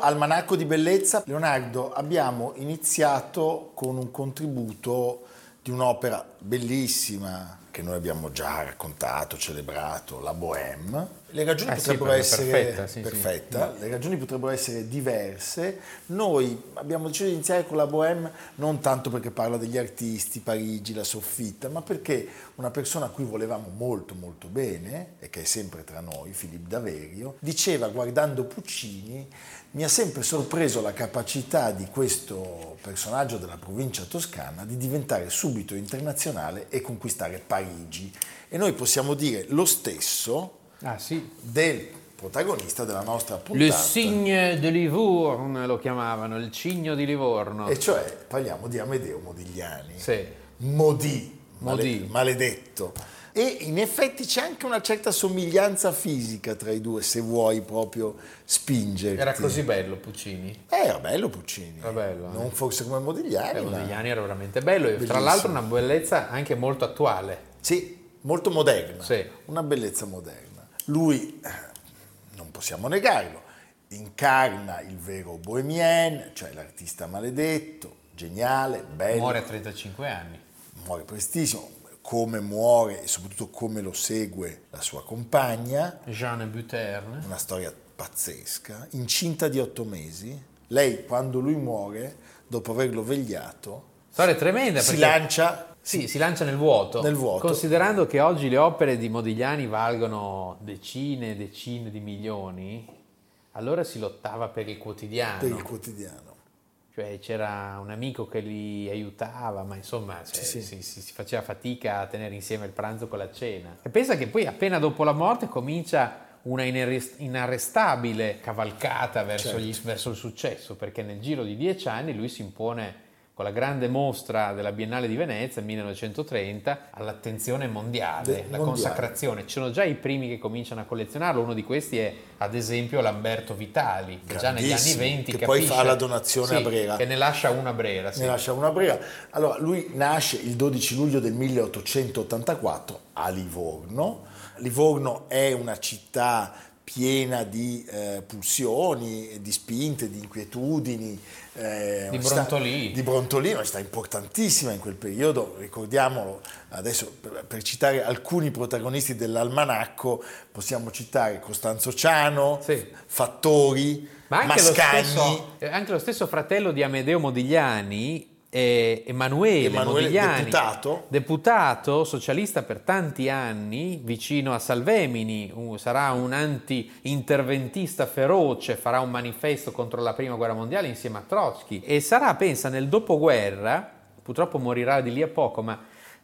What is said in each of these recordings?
Almanacco di Bellezza. Leonardo, abbiamo iniziato con un contributo di un'opera bellissima che noi abbiamo già raccontato, celebrato, la Bohème. Le ragioni, eh potrebbero, sì, essere, perfetta, sì, perfetta. Sì. Le ragioni potrebbero essere diverse. Noi abbiamo deciso di iniziare con la Bohème non tanto perché parla degli artisti, Parigi, la soffitta, ma perché una persona a cui volevamo molto molto bene, e che è sempre tra noi, Filippo Daverio, diceva guardando Puccini mi ha sempre sorpreso la capacità di questo personaggio della provincia toscana di diventare subito internazionale e conquistare Parigi. E noi possiamo dire lo stesso ah, sì. del protagonista della nostra puntata. Le signe de Livourne lo chiamavano, il cigno di Livorno. E cioè parliamo di Amedeo Modigliani. Sì. Modi, Modi. maledetto e in effetti c'è anche una certa somiglianza fisica tra i due, se vuoi proprio spingere. Era così bello Puccini? Eh, era bello Puccini. Era bello. Non eh. forse come Modigliani. Eh, Modigliani era veramente bello e tra l'altro una bellezza anche molto attuale. Sì, molto moderna. Sì. Una bellezza moderna. Lui, non possiamo negarlo, incarna il vero bohemien, cioè l'artista maledetto, geniale, bello. Muore a 35 anni. Muore prestissimo come muore e soprattutto come lo segue la sua compagna. Jeanne Buterne. Una storia pazzesca, incinta di otto mesi. Lei, quando lui muore, dopo averlo vegliato, storia tremenda si lancia sì, si lancia nel vuoto, nel vuoto. Considerando che oggi le opere di Modigliani valgono decine e decine di milioni, allora si lottava per il quotidiano. Per il quotidiano cioè c'era un amico che li aiutava, ma insomma cioè, sì, sì. Si, si, faceva fatica a tenere insieme il pranzo con la cena. E pensa che poi appena dopo la morte comincia una inarrestabile cavalcata verso, certo. gli, verso il successo, perché nel giro di dieci anni lui si impone con la grande mostra della Biennale di Venezia 1930 all'attenzione mondiale, De, la mondiale. consacrazione. Ci sono già i primi che cominciano a collezionarlo, uno di questi è ad esempio Lamberto Vitali, che già negli anni 20 che capisce, poi fa la donazione sì, a Brera. Che ne lascia una Brera. Sì. Ne lascia una Brera. Allora, lui nasce il 12 luglio del 1884 a Livorno. Livorno è una città piena di eh, pulsioni, di spinte, di inquietudini. Eh, di Brontolì. Sta, di Brontolì, una città importantissima in quel periodo, ricordiamolo, adesso per, per citare alcuni protagonisti dell'almanacco, possiamo citare Costanzo Ciano, sì. Fattori, Ma anche Mascagni. Lo stesso, eh, anche lo stesso fratello di Amedeo Modigliani, Emanuele, Emanuele Modigliani, deputato. deputato. socialista per tanti anni, vicino a Salvemini, un, sarà un anti-interventista feroce, farà un manifesto contro la prima guerra mondiale insieme a Trotsky e sarà, pensa, nel dopoguerra, purtroppo morirà di lì a poco, ma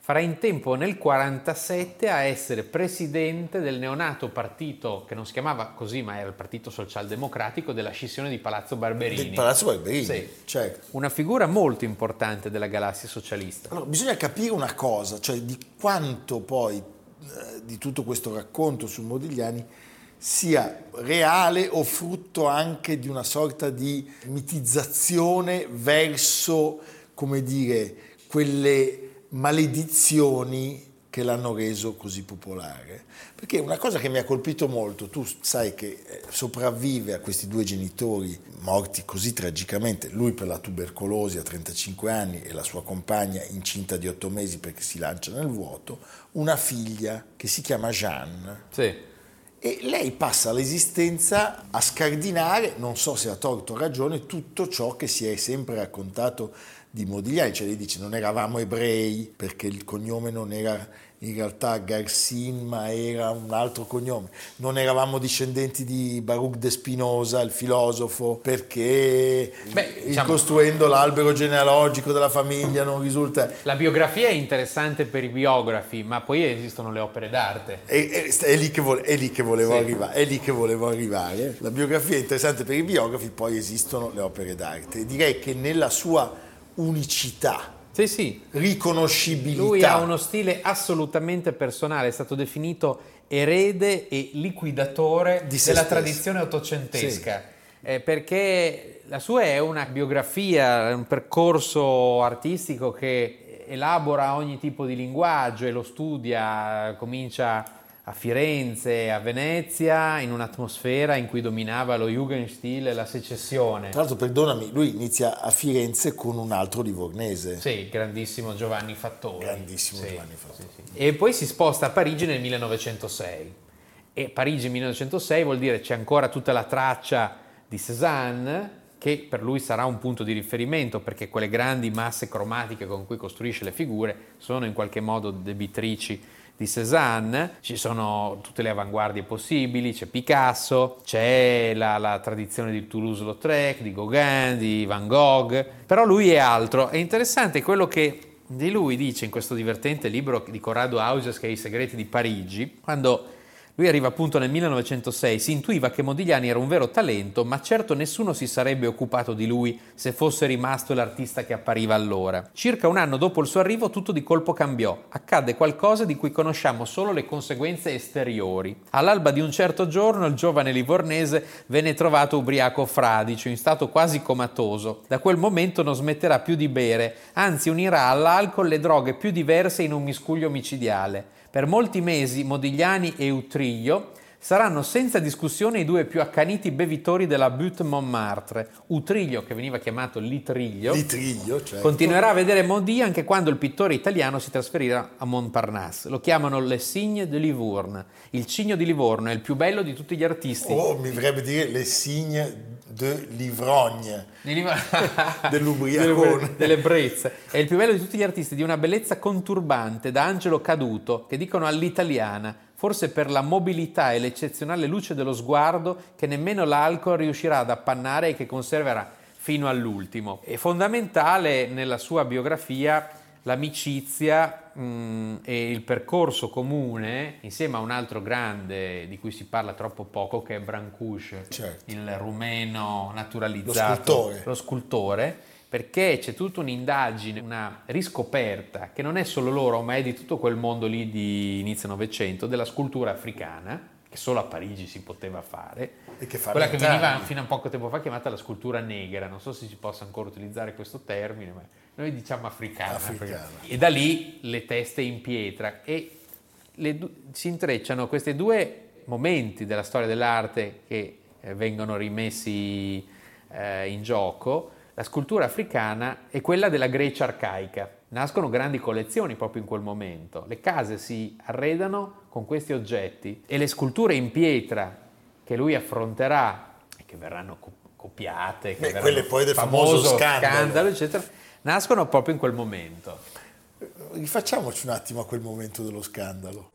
farà in tempo nel 1947 a essere presidente del neonato partito, che non si chiamava così, ma era il Partito Socialdemocratico, della scissione di Palazzo Barberini. Del Palazzo Barberini, sì. certo. Una figura molto importante della galassia socialista. Allora, bisogna capire una cosa, cioè di quanto poi eh, di tutto questo racconto su Modigliani sia reale o frutto anche di una sorta di mitizzazione verso, come dire, quelle maledizioni che l'hanno reso così popolare. Perché una cosa che mi ha colpito molto, tu sai che eh, sopravvive a questi due genitori morti così tragicamente, lui per la tubercolosi a 35 anni e la sua compagna incinta di 8 mesi perché si lancia nel vuoto, una figlia che si chiama Jeanne. Sì. e lei passa l'esistenza a scardinare, non so se ha torto o ragione, tutto ciò che si è sempre raccontato di Modigliani, cioè lei dice non eravamo ebrei perché il cognome non era in realtà Garcin ma era un altro cognome, non eravamo discendenti di Baruch de Spinoza, il filosofo, perché Beh, diciamo, costruendo l'albero genealogico della famiglia non risulta... La biografia è interessante per i biografi, ma poi esistono le opere d'arte. È, è, è, lì, che vo- è lì, che volevo sì. arrivare, è lì che volevo arrivare. La biografia è interessante per i biografi, poi esistono le opere d'arte. Direi che nella sua unicità, sì, sì. riconoscibilità. Lui ha uno stile assolutamente personale, è stato definito erede e liquidatore della stesso. tradizione ottocentesca. Sì. Eh, perché la sua è una biografia, un percorso artistico che elabora ogni tipo di linguaggio e lo studia, comincia a Firenze, a Venezia, in un'atmosfera in cui dominava lo Jugendstil e la secessione. Tra l'altro, perdonami, lui inizia a Firenze con un altro livornese. Sì, grandissimo Giovanni Fattori. Grandissimo sì, Giovanni Fattori. Sì, sì. E poi si sposta a Parigi nel 1906. E Parigi 1906 vuol dire c'è ancora tutta la traccia di Cézanne, che per lui sarà un punto di riferimento perché quelle grandi masse cromatiche con cui costruisce le figure sono in qualche modo debitrici di Cézanne, ci sono tutte le avanguardie possibili, c'è Picasso, c'è la, la tradizione di Toulouse-Lautrec, di Gauguin, di Van Gogh, però lui è altro. È interessante quello che di lui dice in questo divertente libro di Corrado Auges che è I segreti di Parigi, quando lui arriva appunto nel 1906, si intuiva che Modigliani era un vero talento, ma certo nessuno si sarebbe occupato di lui se fosse rimasto l'artista che appariva allora. Circa un anno dopo il suo arrivo tutto di colpo cambiò, accadde qualcosa di cui conosciamo solo le conseguenze esteriori. All'alba di un certo giorno il giovane livornese venne trovato ubriaco fradicio, in stato quasi comatoso. Da quel momento non smetterà più di bere, anzi unirà all'alcol le droghe più diverse in un miscuglio micidiale. Per molti mesi Modigliani e Utriglio saranno senza discussione i due più accaniti bevitori della Butte Montmartre. Utriglio, che veniva chiamato Litriglio, Litriglio certo. continuerà a vedere Modi anche quando il pittore italiano si trasferirà a Montparnasse. Lo chiamano Le Signe de Livourne. Il cigno di Livorno è il più bello di tutti gli artisti. Oh, mi vorrebbe dire Le Signe de Livrogne. Di Liv- dell'ubriacone. Delle brezze. È il più bello di tutti gli artisti, di una bellezza conturbante, da angelo caduto, che dicono all'italiana, forse per la mobilità e l'eccezionale luce dello sguardo che nemmeno l'alcol riuscirà ad appannare e che conserverà fino all'ultimo. È fondamentale nella sua biografia l'amicizia mh, mm, e il percorso comune insieme a un altro grande di cui si parla troppo poco che è Brancusi, certo. il rumeno naturalizzato, lo scultore. lo scultore, perché c'è tutta un'indagine, una riscoperta che non è solo loro ma è di tutto quel mondo lì di inizio Novecento della scultura africana che solo a Parigi si poteva fare, che quella che veniva fino a poco tempo fa chiamata la scultura negra, non so se si possa ancora utilizzare questo termine, ma noi diciamo africana, africana. E da lì le teste in pietra. E le, si intrecciano questi due momenti della storia dell'arte che eh, vengono rimessi eh, in gioco, la scultura africana e quella della Grecia arcaica. Nascono grandi collezioni proprio in quel momento. Le case si arredano con questi oggetti e le sculture in pietra che lui affronterà e che verranno copiate, che Beh, verranno quelle poi del famoso, famoso scandalo. scandalo, eccetera, nascono proprio in quel momento. Rifacciamoci un attimo a quel momento dello scandalo.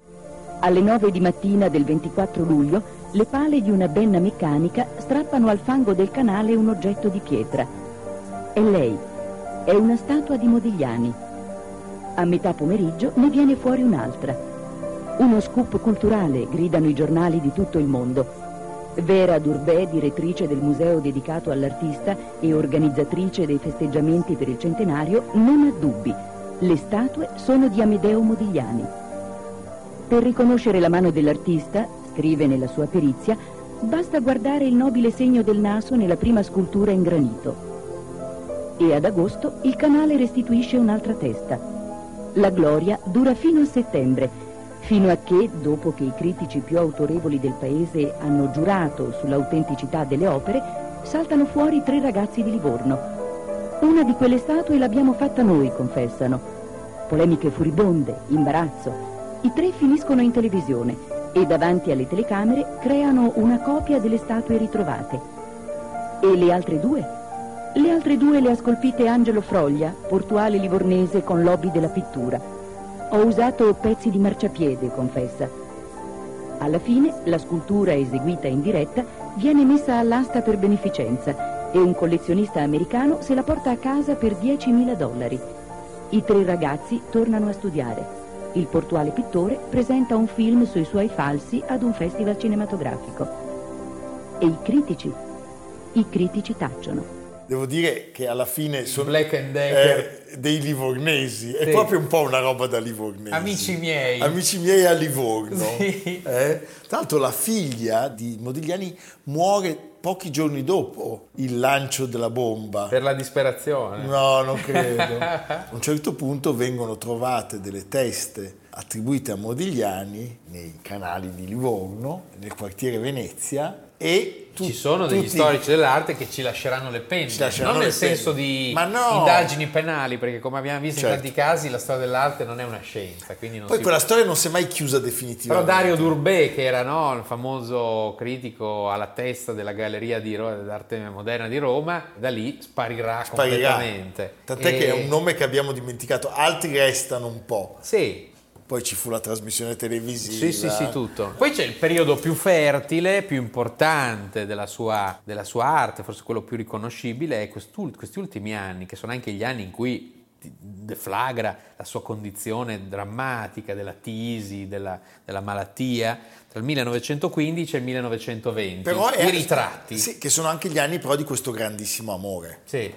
Alle 9 di mattina del 24 luglio, le pale di una benna meccanica strappano al fango del canale un oggetto di pietra. È lei, è una statua di Modigliani. A metà pomeriggio ne viene fuori un'altra. Uno scoop culturale, gridano i giornali di tutto il mondo. Vera Durbè, direttrice del museo dedicato all'artista e organizzatrice dei festeggiamenti per il centenario, non ha dubbi. Le statue sono di Amedeo Modigliani. Per riconoscere la mano dell'artista, scrive nella sua perizia, basta guardare il nobile segno del naso nella prima scultura in granito. E ad agosto il canale restituisce un'altra testa. La gloria dura fino a settembre fino a che, dopo che i critici più autorevoli del paese hanno giurato sull'autenticità delle opere, saltano fuori tre ragazzi di Livorno. Una di quelle statue l'abbiamo fatta noi, confessano. Polemiche furibonde, imbarazzo. I tre finiscono in televisione. e davanti alle telecamere creano una copia delle statue ritrovate. E le altre due? Le altre due le ha scolpite Angelo Froglia, portuale livornese con lobby della pittura. Ho usato pezzi di marciapiede, confessa. Alla fine la scultura eseguita in diretta viene messa all'asta per beneficenza e un collezionista americano se la porta a casa per 10.000 dollari. I tre ragazzi tornano a studiare. Il portuale pittore presenta un film sui suoi falsi ad un festival cinematografico. E i critici? I critici tacciono. Devo dire che alla fine sono eh, dei livornesi, è Sì. proprio un po' una roba da livornesi. Amici miei. Amici miei a Livorno. Sì. Eh? Tra l'altro la figlia di Modigliani muore pochi giorni dopo il lancio della bomba. Per la disperazione. No, non credo. A un certo punto vengono trovate delle teste attribuite a Modigliani nei canali di Livorno, nel quartiere Venezia e tu- Ci sono degli tutti- storici dell'arte che ci lasceranno le penne, lasceranno non nel penne. senso di no! indagini penali, perché come abbiamo visto Certo. in tanti casi la storia dell'arte non è una scienza. Poi quella storia non si è mai chiusa Però definitivamente. Dario Durbé, che era no, il famoso critico alla testa della Galleria Ro- d'arte moderna di Roma, da lì sparirà, Sparirà. completamente. Tant'è E- che è un nome che abbiamo dimenticato, altri restano un po'. Sì, Poi ci fu la trasmissione televisiva. Sì, sì, sì, tutto. Poi c'è il periodo più fertile, più importante della sua, della sua arte, forse quello più riconoscibile, è questi ultimi anni, che sono anche gli anni in cui deflagra la sua condizione drammatica della tisi, della, della malattia, tra il 1915 e il 1920. Però è- I ritratti. Sì, che sono anche gli anni però di questo grandissimo amore. Sì.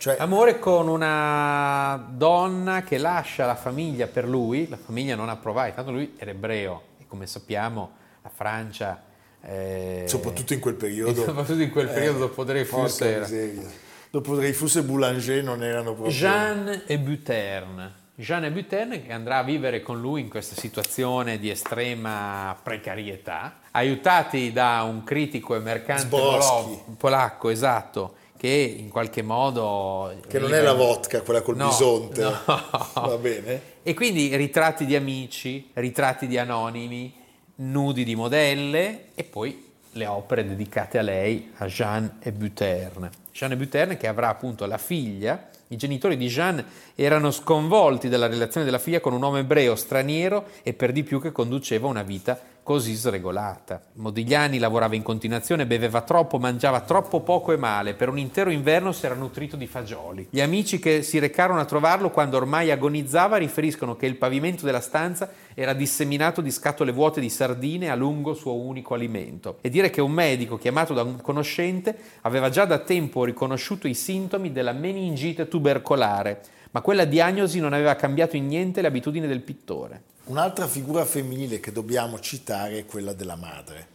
Cioè, Amore con una donna che lascia la famiglia per lui, la famiglia non approvava, intanto lui era ebreo e come sappiamo la Francia... eh, soprattutto in quel periodo. soprattutto in quel periodo Eh, dopo Dreyfus era. miseria. Dopo Dreyfus e Boulanger non erano proprio... Jeanne e Buterne. Jeanne e Buterne che andrà a vivere con lui in questa situazione di estrema precarietà, aiutati da un critico e mercante polo- polacco, esatto, che in qualche modo... Che non è la vodka, quella col No, bisonte. no. Va bene? E quindi ritratti di amici, ritratti di anonimi, nudi di modelle e poi le opere dedicate a lei, a Jeanne e Buterne. Jeanne e Buterne che avrà appunto la figlia. I genitori di Jeanne erano sconvolti dalla relazione della figlia con un uomo ebreo straniero e per di più che conduceva una vita così sregolata. Modigliani lavorava in continuazione, beveva troppo, mangiava troppo poco e male. Per un intero inverno si era nutrito di fagioli. Gli amici che si recarono a trovarlo quando ormai agonizzava riferiscono che il pavimento della stanza era disseminato di scatole vuote di sardine a lungo suo unico alimento. E dire che un medico chiamato da un conoscente aveva già da tempo riconosciuto i sintomi della meningite tubercolare, ma quella diagnosi non aveva cambiato in niente le abitudini del pittore. Un'altra figura femminile che dobbiamo citare è quella della madre,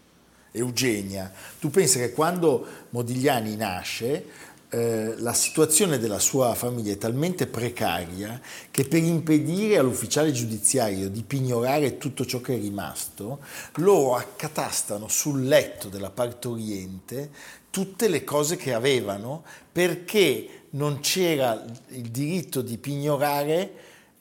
Eugenia. Tu pensi che quando Modigliani nasce, eh, la situazione della sua famiglia è talmente precaria che per impedire all'ufficiale giudiziario di pignorare tutto ciò che è rimasto, loro accatastano sul letto della partoriente tutte le cose che avevano perché non c'era il diritto di pignorare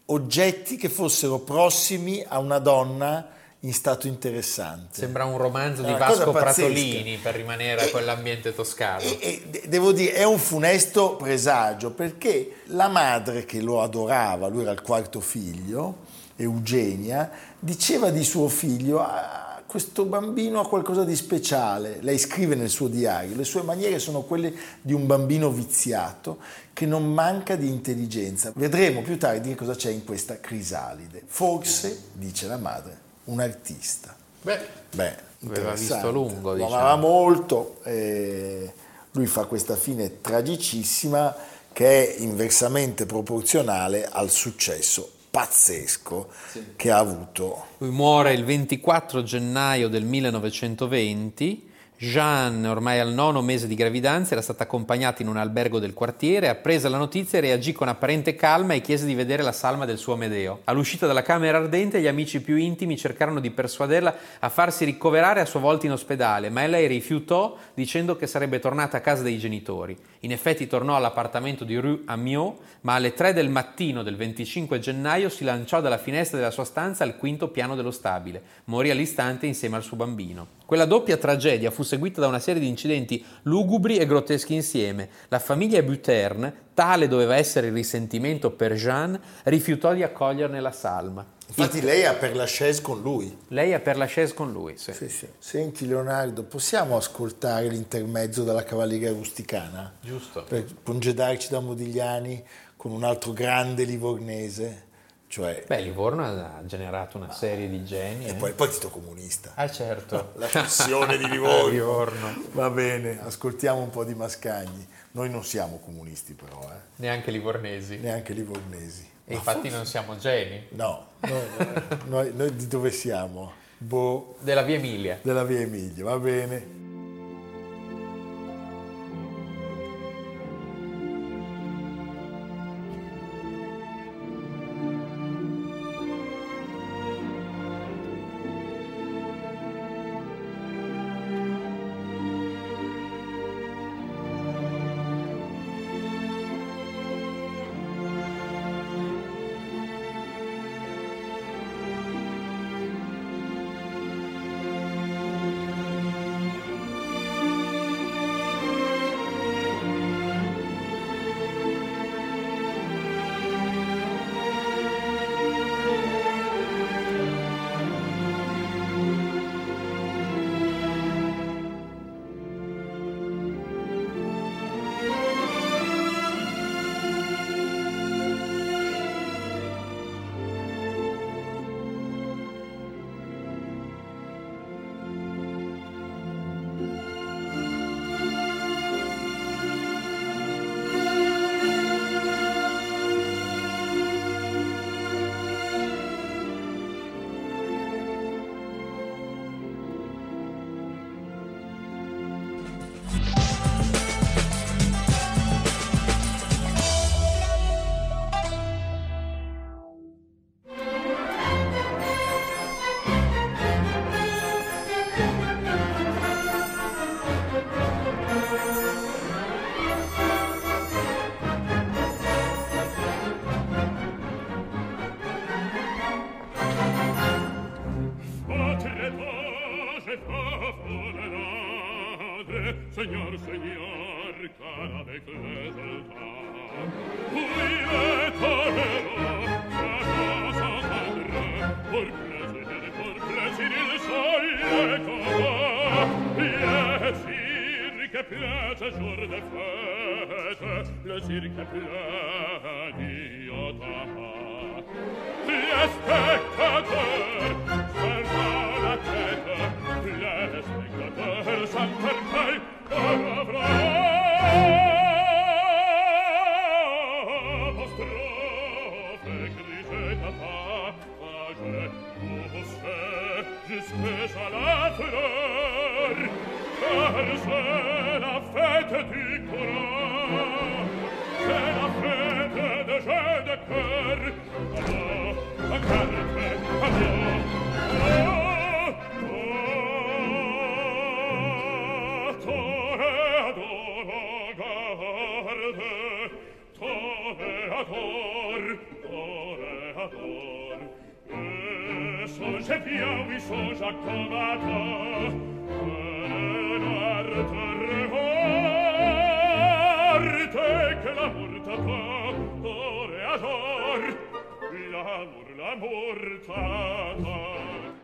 oggetti che fossero prossimi a una donna in stato interessante. Sembra un romanzo di Vasco. Pratolini per rimanere a E- quell'ambiente toscano. E, e de- devo dire, è un funesto presagio perché la madre che lo adorava, lui era il quarto figlio, Eugenia, diceva di suo figlio, "Ah, questo bambino ha qualcosa di speciale. Lei scrive nel suo diario, le sue maniere sono quelle di un bambino viziato che non manca di intelligenza. Vedremo più tardi che cosa c'è in questa crisalide. Forse, dice la madre, un artista. Beh, Beh, Aveva visto lungo, Lo diciamo. amava molto. e lui fa questa fine tragicissima che è inversamente proporzionale al successo pazzesco che ha avuto. Lui muore il 24 gennaio del 1920. Jeanne, ormai al nono mese di gravidanza, era stata accompagnata in un albergo del quartiere, appresa la notizia reagì con apparente calma e chiese di vedere la salma del suo Medeo. All'uscita dalla camera ardente gli amici più intimi cercarono di persuaderla a farsi ricoverare a sua volta in ospedale, ma lei rifiutò dicendo che sarebbe tornata a casa dei genitori. In effetti tornò all'appartamento di Rue Amiot, ma alle 3 del mattino del 25 gennaio si lanciò dalla finestra della sua stanza al quinto piano dello stabile. Morì all'istante insieme al suo bambino. Quella doppia tragedia fu seguita da una serie di incidenti lugubri e grotteschi insieme. La famiglia Buterne, tale doveva essere il risentimento per Jeanne, rifiutò di accoglierne la salma. Infatti lei ha per la chaise con lui. Lei ha per la chaise con lui, sì. Sì, sì. Senti Leonardo, possiamo ascoltare l'intermezzo della cavalleria rusticana? Giusto. Per congedarci da Modigliani con un altro grande livornese, cioè... Beh, Livorno ha generato una serie di geni. E eh. poi il partito comunista. Ah, certo. La scissione di Livorno. Livorno. Va bene, ascoltiamo un po' di Mascagni. Noi non siamo comunisti però, eh? Neanche livornesi. neanche livornesi. E Ma infatti forse- non siamo geni. No, noi, noi- noi di dove siamo? Boh, Della via Emilia. della via Emilia, va bene.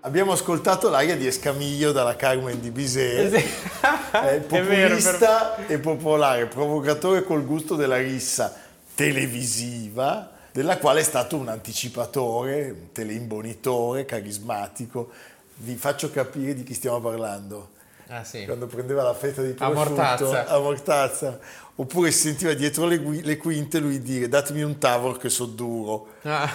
Abbiamo ascoltato l'aria di Escamiglio dalla Carmen di Bizet. È È vero, populista e popolare, provocatore col gusto della rissa televisiva, della quale è stato un anticipatore, un teleimbonitore, carismatico. Vi faccio capire di chi stiamo parlando. Ah, sì. quando prendeva la fetta di A prosciutto mortazza. a mortazza. Oppure si sentiva dietro le, gui- le quinte lui dire datemi un tavolo che so duro. Ah.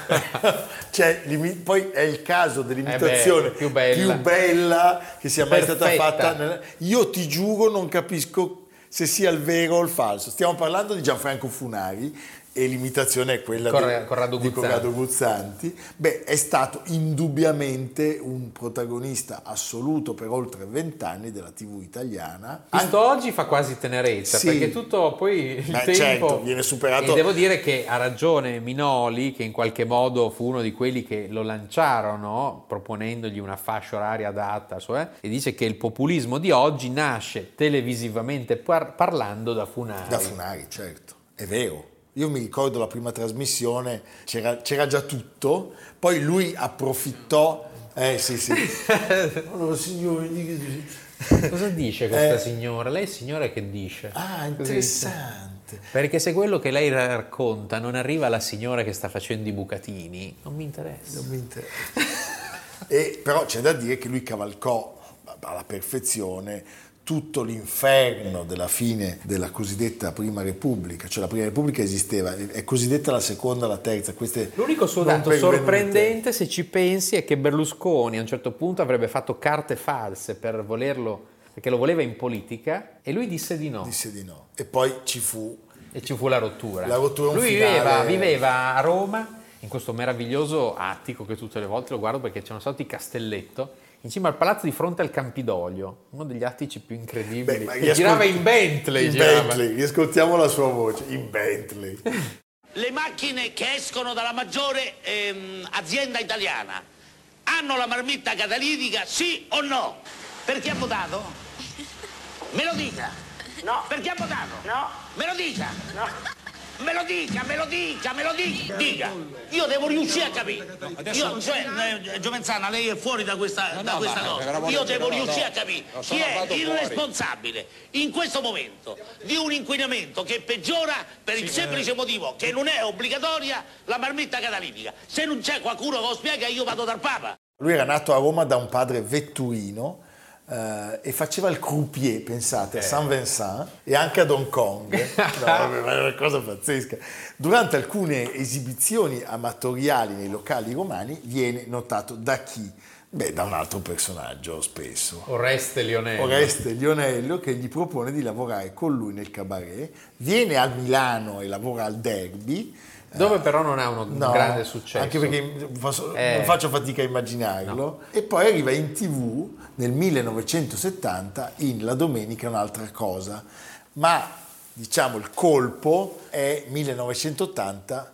cioè, l'imi- poi è il caso dell'imitazione Eh beh, più bella. più bella che sia mai stata fatta. nella- Io ti giuro, non capisco se sia il vero o il falso. Stiamo parlando di Gianfranco Funari e l'imitazione è quella Corre- di- Corrado di Guzzanti. Corrado Guzzanti. Beh, è stato indubbiamente un protagonista assoluto per oltre vent'anni della TV italiana. Visto oggi fa quasi tenerezza, Sì. perché tutto poi il Beh, tempo... certo, viene superato- E devo dire che ha ragione Minoli, che in qualche modo fu uno di quelli che lo lanciarono, proponendogli una fascia oraria adatta, cioè, e dice che il populismo di oggi nasce televisivamente par- parlando da Funari. Da Funari, certo, è vero. Io mi ricordo la prima trasmissione, c'era, c'era già tutto, poi lui approfittò. Eh sì, sì. Allora, signori, dica- Cosa dice questa Eh. signora? Lei signora che dice? Ah, interessante. Perché se quello che lei racconta non arriva alla signora che sta facendo i bucatini, non mi interessa. Non mi interessa. E, però c'è da dire che lui cavalcò alla perfezione tutto l'inferno della fine della cosiddetta Prima Repubblica, cioè la Prima Repubblica esisteva, è cosiddetta la seconda, la terza, queste L'unico suo dato sorprendente, se ci pensi, è che Berlusconi a un certo punto avrebbe fatto carte false per volerlo, perché lo voleva in politica, e lui disse di no. Disse di no. E poi ci fu E ci fu la rottura. La rottura, lui viveva, viveva a Roma, in questo meraviglioso attico che tutte le volte lo guardo perché c'erano stati Castelletto, in cima al palazzo di fronte al Campidoglio, uno degli attici più incredibili. ma che girava in Bentley. In girava. Bentley, riascoltiamo la sua voce, in Bentley. Le macchine che escono dalla maggiore ehm, azienda italiana hanno la marmitta catalitica, sì o no? Per chi ha votato? Me lo dica. No. Per chi ha votato? No. Me lo dica. No. Me lo dica, me lo dica, me lo dica. Dica. Io devo riuscire a capire. Io, cioè, eh, Giovenzana, lei è fuori da questa, da questa cosa. Io devo riuscire a capire chi è il responsabile in questo momento di un inquinamento che peggiora per il semplice motivo che non è obbligatoria la marmitta catalitica. Se non c'è qualcuno che lo spiega, io vado dal Papa. Lui era nato a Roma da un padre vetturino eh, e faceva il croupier, pensate, a Saint Vincent e anche ad Hong Kong. No, è una cosa pazzesca. Durante alcune esibizioni amatoriali nei locali romani viene notato da chi? Beh, da un altro personaggio spesso. Oreste Lionello. Oreste Lionello che gli propone di lavorare con lui nel cabaret, viene a Milano e lavora al Derby. Dove però non ha uno No, grande successo. Anche perché faccio- Eh. non faccio fatica a immaginarlo. E poi arriva in tv nel 1970 in La Domenica è un'altra cosa. Ma diciamo il colpo è 1980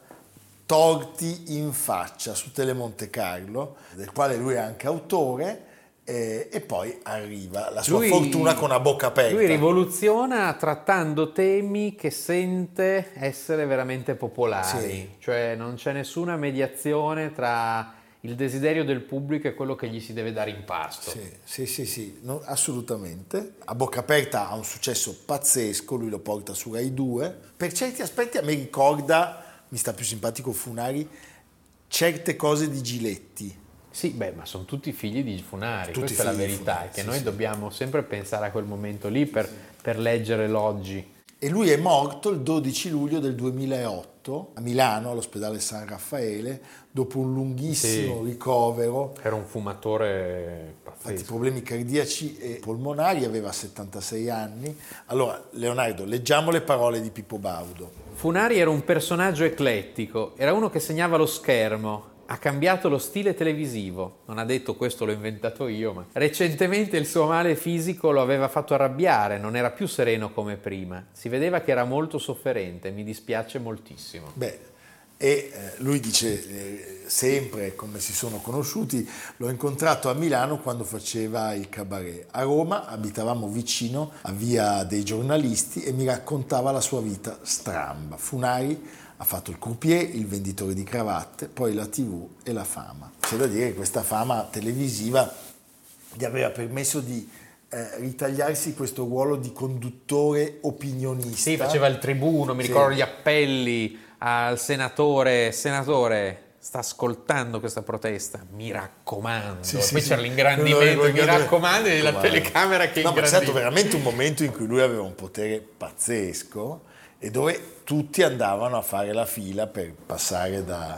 Torti in faccia su Telemonte Carlo, del quale lui è anche autore. Eh, E, poi arriva la sua Lui- fortuna con a bocca aperta. Lui rivoluziona trattando temi che sente essere veramente popolari, Sì. cioè non c'è nessuna mediazione tra il desiderio del pubblico e quello che gli si deve dare in pasto. Sì, sì, sì, sì, no, assolutamente. A bocca aperta ha un successo pazzesco, lui lo porta su Rai 2. Per certi aspetti a me ricorda, mi sta più simpatico Funari, certe cose di Giletti. Sì, beh, ma sono tutti figli di Funari, Tutti questa è la verità, che sì, noi sì. dobbiamo sempre pensare a quel momento lì per, per leggere l'oggi. E lui è morto il 12 luglio del 2008 a Milano, all'ospedale San Raffaele, dopo un lunghissimo Sì. ricovero. Era un fumatore Infatti pazzesco. problemi cardiaci e polmonari, aveva 76 anni. Allora, Leonardo, leggiamo le parole di Pippo Baudo. Funari era un personaggio eclettico, era uno che segnava lo schermo, ha cambiato lo stile televisivo, non ha detto questo l'ho inventato io, ma recentemente il suo male fisico lo aveva fatto arrabbiare, non era più sereno come prima, si vedeva che era molto sofferente, mi dispiace moltissimo. Beh, e eh, lui dice eh, sempre come si sono conosciuti, l'ho incontrato a Milano quando faceva il cabaret. A Roma abitavamo vicino a Via dei Giornalisti e mi raccontava la sua vita stramba. Funari ha fatto il croupier, il venditore di cravatte, poi la tv e la fama. C'è da dire che questa fama televisiva gli aveva permesso di eh, ritagliarsi questo ruolo di conduttore opinionista. Sì, faceva il tribuno, mi Sì. ricordo gli appelli al senatore, senatore, sta ascoltando questa protesta, mi raccomando. Sì, sì, Poi sì. c'era l'ingrandimento, mi raccomando, e la telecamera che No, ma è ingrandiva. stato veramente un momento in cui lui aveva un potere pazzesco e dove tutti andavano a fare la fila per passare da,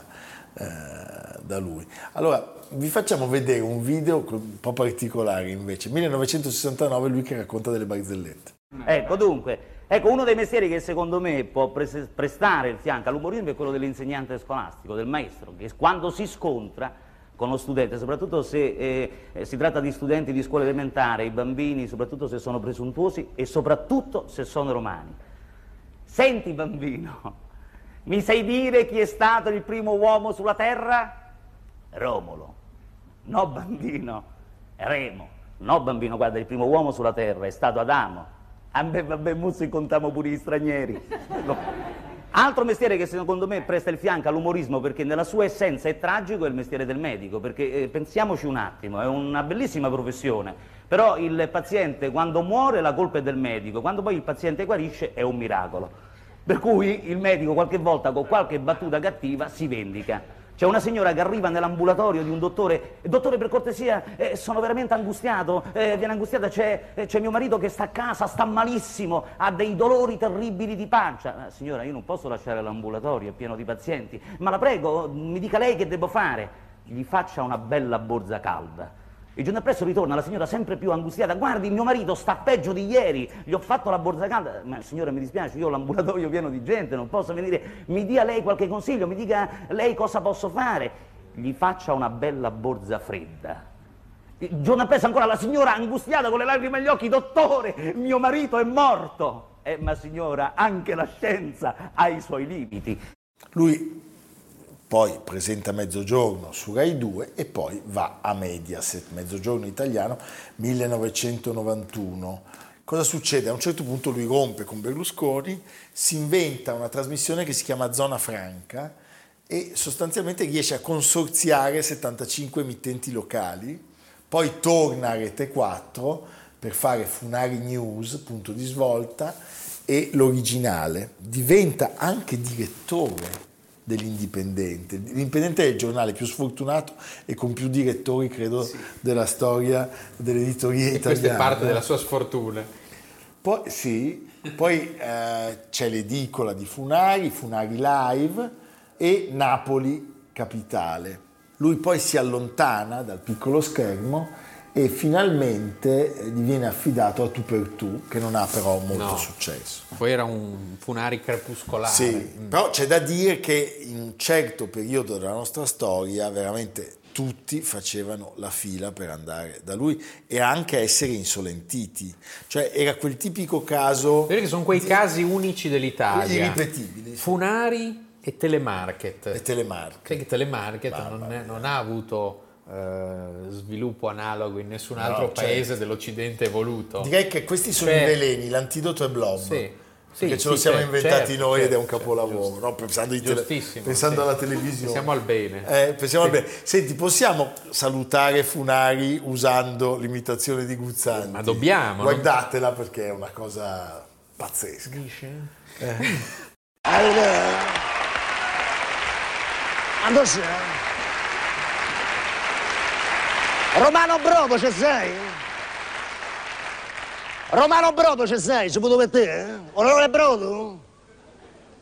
eh, da lui. Allora, vi facciamo vedere un video un po' particolare invece. 1969, lui che racconta delle barzellette. Ecco, dunque, ecco, uno dei mestieri che secondo me può pres- prestare il fianco all'umorismo è quello dell'insegnante scolastico, del maestro, che quando si scontra con lo studente, soprattutto se eh, eh, si tratta di studenti di scuola elementare, i bambini, soprattutto se sono presuntuosi e soprattutto se sono romani. Senti bambino, mi sai dire chi è stato il primo uomo sulla terra? Romolo. No bambino, Remo. No bambino, guarda, il primo uomo sulla terra è stato Adamo. A me vabbè, muzzo contiamo pure gli stranieri. No. Altro mestiere che secondo me presta il fianco all'umorismo perché nella sua essenza è tragico è il mestiere del medico, perché eh, pensiamoci un attimo, è una bellissima professione, però il paziente quando muore la colpa è del medico, quando poi il paziente guarisce è un miracolo. Per cui il medico qualche volta con qualche battuta cattiva si vendica. C'è una signora che arriva nell'ambulatorio di un dottore, dottore per cortesia, eh, sono veramente angustiato, eh, viene angustiata, c'è, eh, c'è mio marito che sta a casa, sta malissimo, ha dei dolori terribili di pancia. "Ah, signora, io non posso lasciare l'ambulatorio, è pieno di pazienti, ma la prego, mi dica lei che devo fare. Gli faccia una bella borza calda. Il giorno appresso ritorna la signora sempre più angustiata. Guardi, mio marito sta peggio di ieri. Gli ho fatto la borsa calda. Ma signora, mi dispiace, io ho l'ambulatorio pieno di gente, non posso venire. Mi dia lei qualche consiglio, mi dica lei cosa posso fare. Gli faccia una bella borsa fredda. Il giorno appresso ancora la signora angustiata con le lacrime agli occhi. Dottore, mio marito è morto. Eh, ma signora, anche la scienza ha i suoi limiti. Lui poi presenta Mezzogiorno su Rai 2 e poi va a Mediaset, Mezzogiorno italiano 1991. Cosa succede? A un certo punto lui rompe con Berlusconi, si inventa una trasmissione che si chiama Zona Franca e sostanzialmente riesce a consorziare 75 emittenti locali, poi torna a Rete 4 per fare Funari News, punto di svolta, e l'originale. Diventa anche direttore dell'Indipendente. L'Indipendente è il giornale più sfortunato e con più direttori, credo, della storia dell'editoria E italiana. questa è parte della sua sfortuna. Poi, sì, poi eh, c'è l'edicola di Funari, Funari Live e Napoli Capitale. Lui poi si allontana dal piccolo schermo e finalmente eh, gli viene affidato a Tu per Tu, che non ha però molto No. successo. Poi era un funari crepuscolare. Sì, Mm. però c'è da dire che in un certo periodo della nostra storia veramente tutti facevano la fila per andare da lui e anche essere insolentiti. Cioè era quel tipico caso che sono quei casi unici dell'Italia. irripetibili. Funari e telemarket. e telemarche. Sai che telemarket non, è- non ha avuto eh, sviluppo analogo in nessun No, altro certo. paese dell'Occidente evoluto. Direi che questi sono Cioè- i veleni, l'antidoto è Blob. Sì. Perché Sì, ce lo siamo certo, inventati certo, noi ed è un certo, capolavoro, giusto. no? pensando, tele- pensando sì. alla televisione. Pensiamo al bene. Eh, pensiamo al bene. Senti, possiamo salutare Funari usando l'imitazione di Guzzanti? Ma dobbiamo, no? Guardatela perché è una cosa pazzesca. Quando sei? Romano Brodo ci sei? Romano Brodo ci sei? Si può per te? Eh? Onorevole Brodo?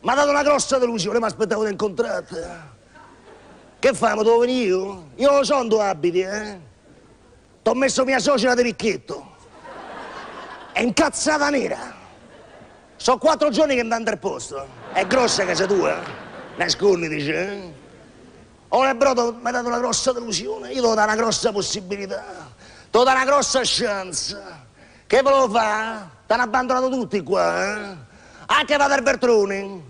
Mi ha dato una grossa delusione, mi aspettavo di incontrarti. Che fai, ma devo venire io? Io non so dove abiti, eh? T'ho messo mia suocera di ricchetto. È incazzata nera. Sono quattro giorni che mi dà il posto. È grossa casa tua? Nascondi, dice, eh? Ora Brodo mi ha dato una grossa delusione, io devo dare una grossa possibilità, devo dare una grossa chance. Che volevo fare? T'hanno abbandonato tutti qua, eh? Anche Vader Bertroni.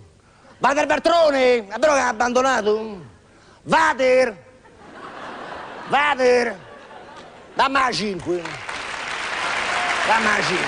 Vader Bertroni, è vero che ha abbandonato? Vader! Vader! Dammi la 5. Dammi la 5.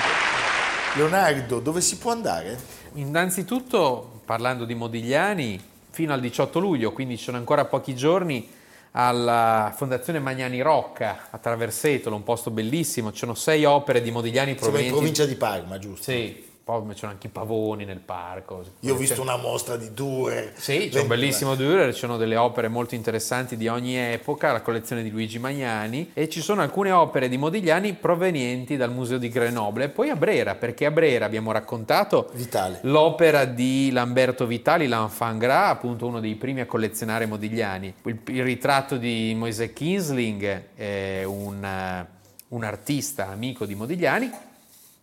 Leonardo, dove si può andare? Innanzitutto, parlando di Modigliani, fino al 18 luglio, quindi ci sono ancora pochi giorni, alla Fondazione Magnani Rocca a Traversetolo, un posto bellissimo. Ci sono sei opere di Modigliani Siamo in provenienti provincia di Parma, giusto? Sì, poi c'erano anche i pavoni nel parco. Io ho visto una mostra di Dürer. Sì, c'è un bellissimo Dürer, ci sono delle opere molto interessanti di ogni epoca, la collezione di Luigi Magnani e ci sono alcune opere di Modigliani provenienti dal museo di Grenoble e poi a Brera, perché a Brera abbiamo raccontato Vitale. l'opera di Lamberto Vitali, l'Enfant Gras, appunto uno dei primi a collezionare Modigliani. Il, il ritratto di Moise Kinsling, è un, eh, un artista amico di Modigliani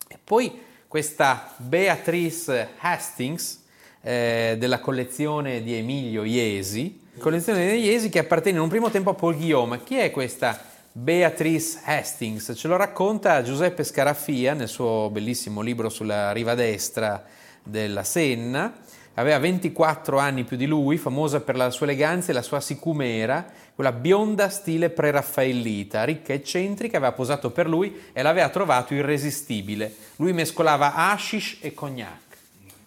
e poi questa Beatrice Hastings eh, della collezione di Emilio Iesi, collezione di Iesi che appartiene in un primo tempo a Paul Guillaume. Chi è questa Beatrice Hastings? Ce lo racconta Giuseppe Scaraffia nel suo bellissimo libro sulla riva destra della Senna. Aveva 24 anni più di lui, famosa per la sua eleganza e la sua sicumera, quella bionda stile preraffaellita, ricca e eccentrica, aveva posato per lui e l'aveva trovato irresistibile. Lui mescolava hashish e cognac.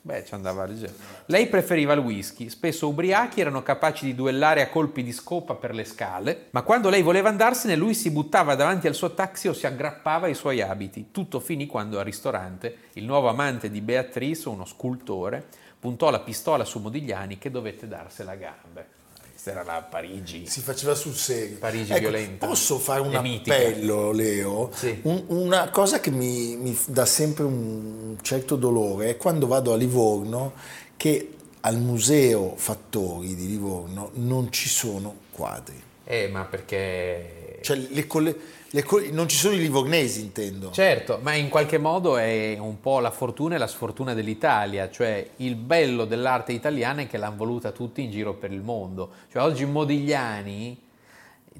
Beh, ci andava leggero. Lei preferiva il whisky, spesso ubriachi erano capaci di duellare a colpi di scopa per le scale, ma quando lei voleva andarsene lui si buttava davanti al suo taxi o si aggrappava ai suoi abiti. Tutto finì quando al ristorante il nuovo amante di Beatrice, uno scultore, puntò la pistola su Modigliani che dovette darsela a gambe. Questa era la Parigi. Si faceva sul serio. Parigi Ecco, violenta. Posso fare un appello, Leo? Sì. Un- una cosa che mi, mi dà sempre un certo dolore è quando vado a Livorno che al museo Fattori di Livorno non ci sono quadri. Eh, ma perché... Cioè, le colle- le non ci sono i livornesi, intendo. Certo, ma in qualche modo è un po' la fortuna e la sfortuna dell'Italia, cioè il bello dell'arte italiana è che l'hanno voluta tutti in giro per il mondo. Cioè oggi Modigliani,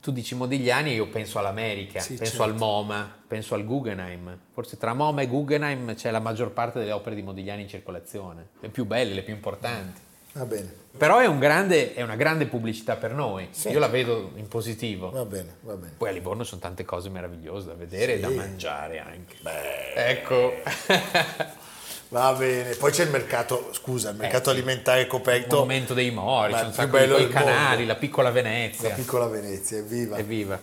tu dici Modigliani e io penso all'America, Sì, penso certo. al MoMA, penso al Guggenheim. Forse tra MoMA e Guggenheim c'è la maggior parte delle opere di Modigliani in circolazione, le più belle, le più importanti. Va bene, Però è, un grande- è una grande pubblicità per noi, Sì. io la vedo in positivo. va bene, va bene. Poi a Livorno sono tante cose meravigliose da vedere e da Sì. mangiare anche. Ecco. Va bene. Poi c'è il mercato, scusa, il mercato sì. alimentare Il coperto. monumento dei Mori, c'è un il sacco di canali, mondo. la piccola La Venezia. piccola Venezia, evviva. Evviva.